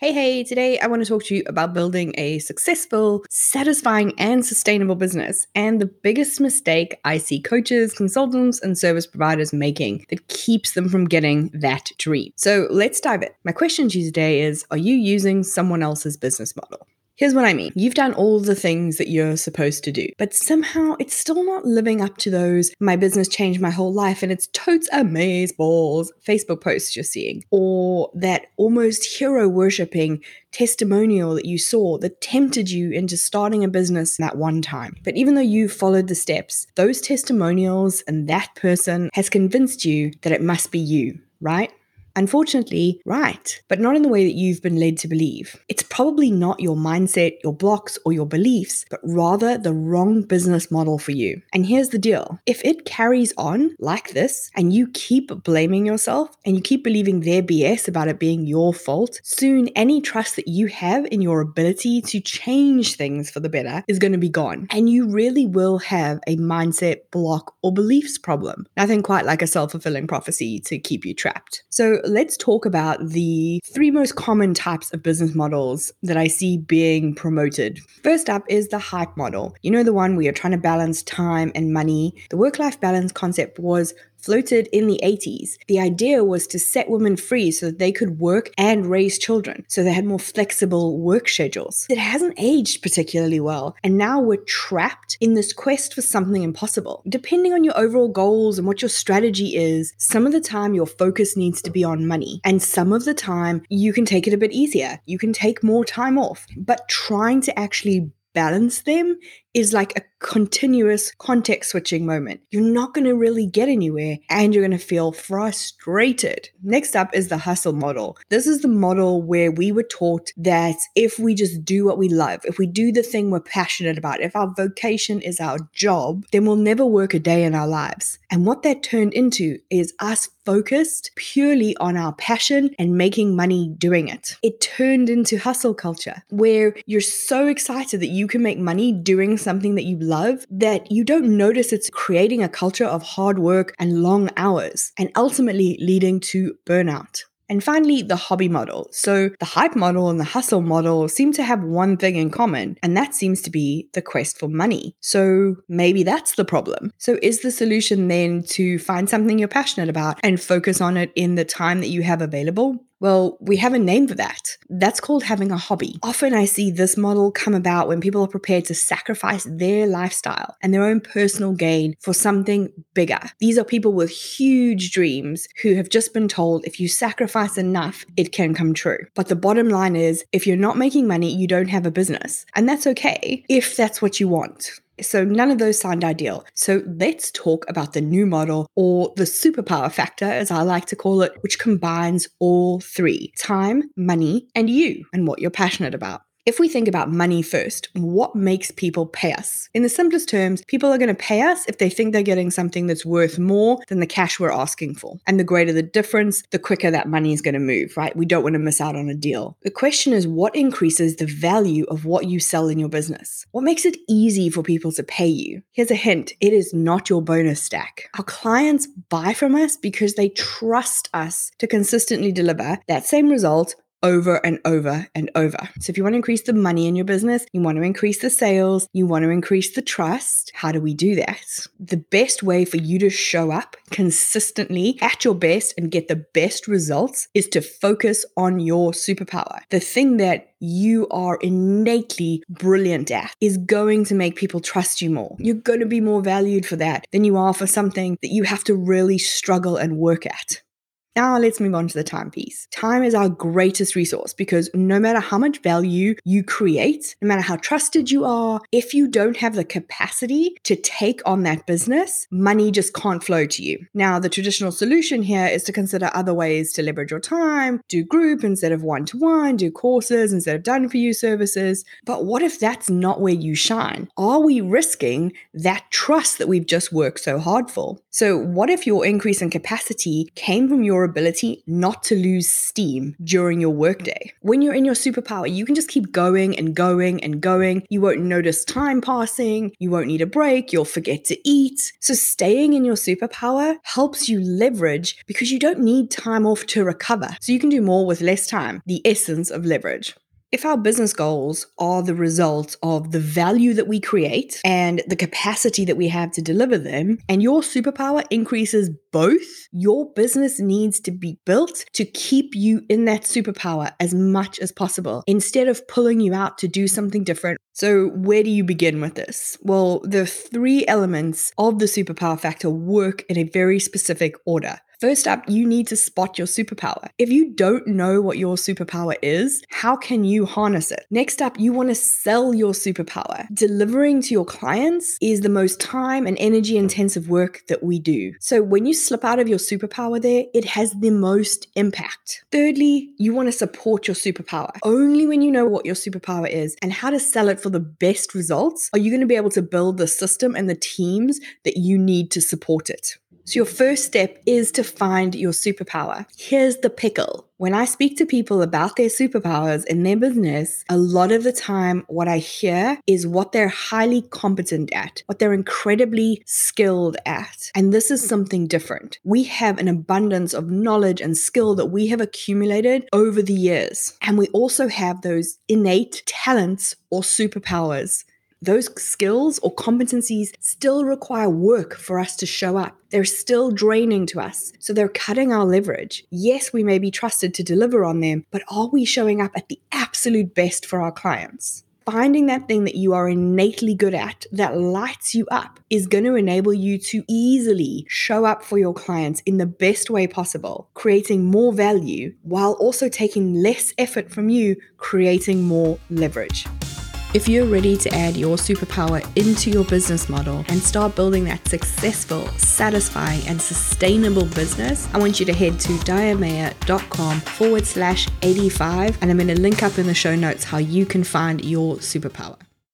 Hey, hey, today I want to talk to you about building a successful, satisfying, and sustainable business and the biggest mistake I see coaches, consultants, and service providers making that keeps them from getting that dream. So let's dive in. My question to you today is Are you using someone else's business model? Here's what I mean. You've done all the things that you're supposed to do, but somehow it's still not living up to those my business changed my whole life and it's totes amaze balls Facebook posts you're seeing, or that almost hero worshipping testimonial that you saw that tempted you into starting a business that one time. But even though you followed the steps, those testimonials and that person has convinced you that it must be you, right? Unfortunately, right, but not in the way that you've been led to believe. It's probably not your mindset, your blocks, or your beliefs, but rather the wrong business model for you. And here's the deal if it carries on like this, and you keep blaming yourself and you keep believing their BS about it being your fault, soon any trust that you have in your ability to change things for the better is going to be gone. And you really will have a mindset block or beliefs problem. Nothing quite like a self fulfilling prophecy to keep you trapped. So, let's talk about the three most common types of business models that I see being promoted. First up is the hype model. You know, the one where you're trying to balance time and money. The work life balance concept was floated in the 80s. The idea was to set women free so that they could work and raise children, so they had more flexible work schedules. It hasn't aged particularly well, and now we're trapped in this quest for something impossible. Depending on your overall goals and what your strategy is, some of the time your focus needs to be on money, and some of the time you can take it a bit easier. You can take more time off, but trying to actually balance them is like a continuous context switching moment. You're not going to really get anywhere and you're going to feel frustrated. Next up is the hustle model. This is the model where we were taught that if we just do what we love, if we do the thing we're passionate about, if our vocation is our job, then we'll never work a day in our lives. And what that turned into is us focused purely on our passion and making money doing it. It turned into hustle culture where you're so excited that you can make money doing something that you love that you don't notice it's creating a culture of hard work and long hours and ultimately leading to burnout. And finally, the hobby model. So the hype model and the hustle model seem to have one thing in common, and that seems to be the quest for money. So maybe that's the problem. So is the solution then to find something you're passionate about and focus on it in the time that you have available? Well, we have a name for that. That's called having a hobby. Often I see this model come about when people are prepared to sacrifice their lifestyle and their own personal gain for something bigger. These are people with huge dreams who have just been told if you sacrifice enough, it can come true. But the bottom line is if you're not making money, you don't have a business. And that's okay if that's what you want. So none of those sound ideal. So let's talk about the new model or the superpower factor, as I like to call it, which combines all three time, money, and you and what you're passionate about. If we think about money first, what makes people pay us? In the simplest terms, people are going to pay us if they think they're getting something that's worth more than the cash we're asking for. And the greater the difference, the quicker that money is going to move, right? We don't want to miss out on a deal. The question is what increases the value of what you sell in your business? What makes it easy for people to pay you? Here's a hint it is not your bonus stack. Our clients buy from us because they trust us to consistently deliver that same result over and over and over. So if you want to increase the money in your business, you want to increase the sales, you want to increase the trust, how do we do that? The best way for you to show up consistently at your best and get the best results is to focus on your superpower. The thing that you are innately brilliant at is going to make people trust you more. You're going to be more valued for that than you are for something that you have to really struggle and work at. Now let's move on to the time piece. Time is our greatest resource because no matter how much value you create, no matter how trusted you are, if you don't have the capacity to take on that business, money just can't flow to you. Now, the traditional solution here is to consider other ways to leverage your time, do group instead of one to one, do courses instead of done for you services. But what if that's not where you shine? Are we risking that trust that we've just worked so hard for? So, what if your increase in capacity came from your ability not to lose steam during your workday. When you're in your superpower, you can just keep going and going and going. You won't notice time passing. You won't need a break. You'll forget to eat. So, staying in your superpower helps you leverage because you don't need time off to recover. So, you can do more with less time, the essence of leverage. If our business goals are the result of the value that we create and the capacity that we have to deliver them, and your superpower increases both, your business needs to be built to keep you in that superpower as much as possible instead of pulling you out to do something different. So, where do you begin with this? Well, the three elements of the superpower factor work in a very specific order. First up, you need to spot your superpower. If you don't know what your superpower is, how can you harness it? Next up, you want to sell your superpower. Delivering to your clients is the most time and energy intensive work that we do. So when you slip out of your superpower there, it has the most impact. Thirdly, you want to support your superpower. Only when you know what your superpower is and how to sell it for the best results are you going to be able to build the system and the teams that you need to support it. So, your first step is to find your superpower. Here's the pickle. When I speak to people about their superpowers in their business, a lot of the time, what I hear is what they're highly competent at, what they're incredibly skilled at. And this is something different. We have an abundance of knowledge and skill that we have accumulated over the years. And we also have those innate talents or superpowers those skills or competencies still require work for us to show up. They're still draining to us. So they're cutting our leverage. Yes, we may be trusted to deliver on them, but are we showing up at the absolute best for our clients? Finding that thing that you are innately good at that lights you up is going to enable you to easily show up for your clients in the best way possible, creating more value while also taking less effort from you, creating more leverage. If you're ready to add your superpower into your business model and start building that successful, satisfying, and sustainable business, I want you to head to diameyer.com forward slash 85. And I'm going to link up in the show notes how you can find your superpower.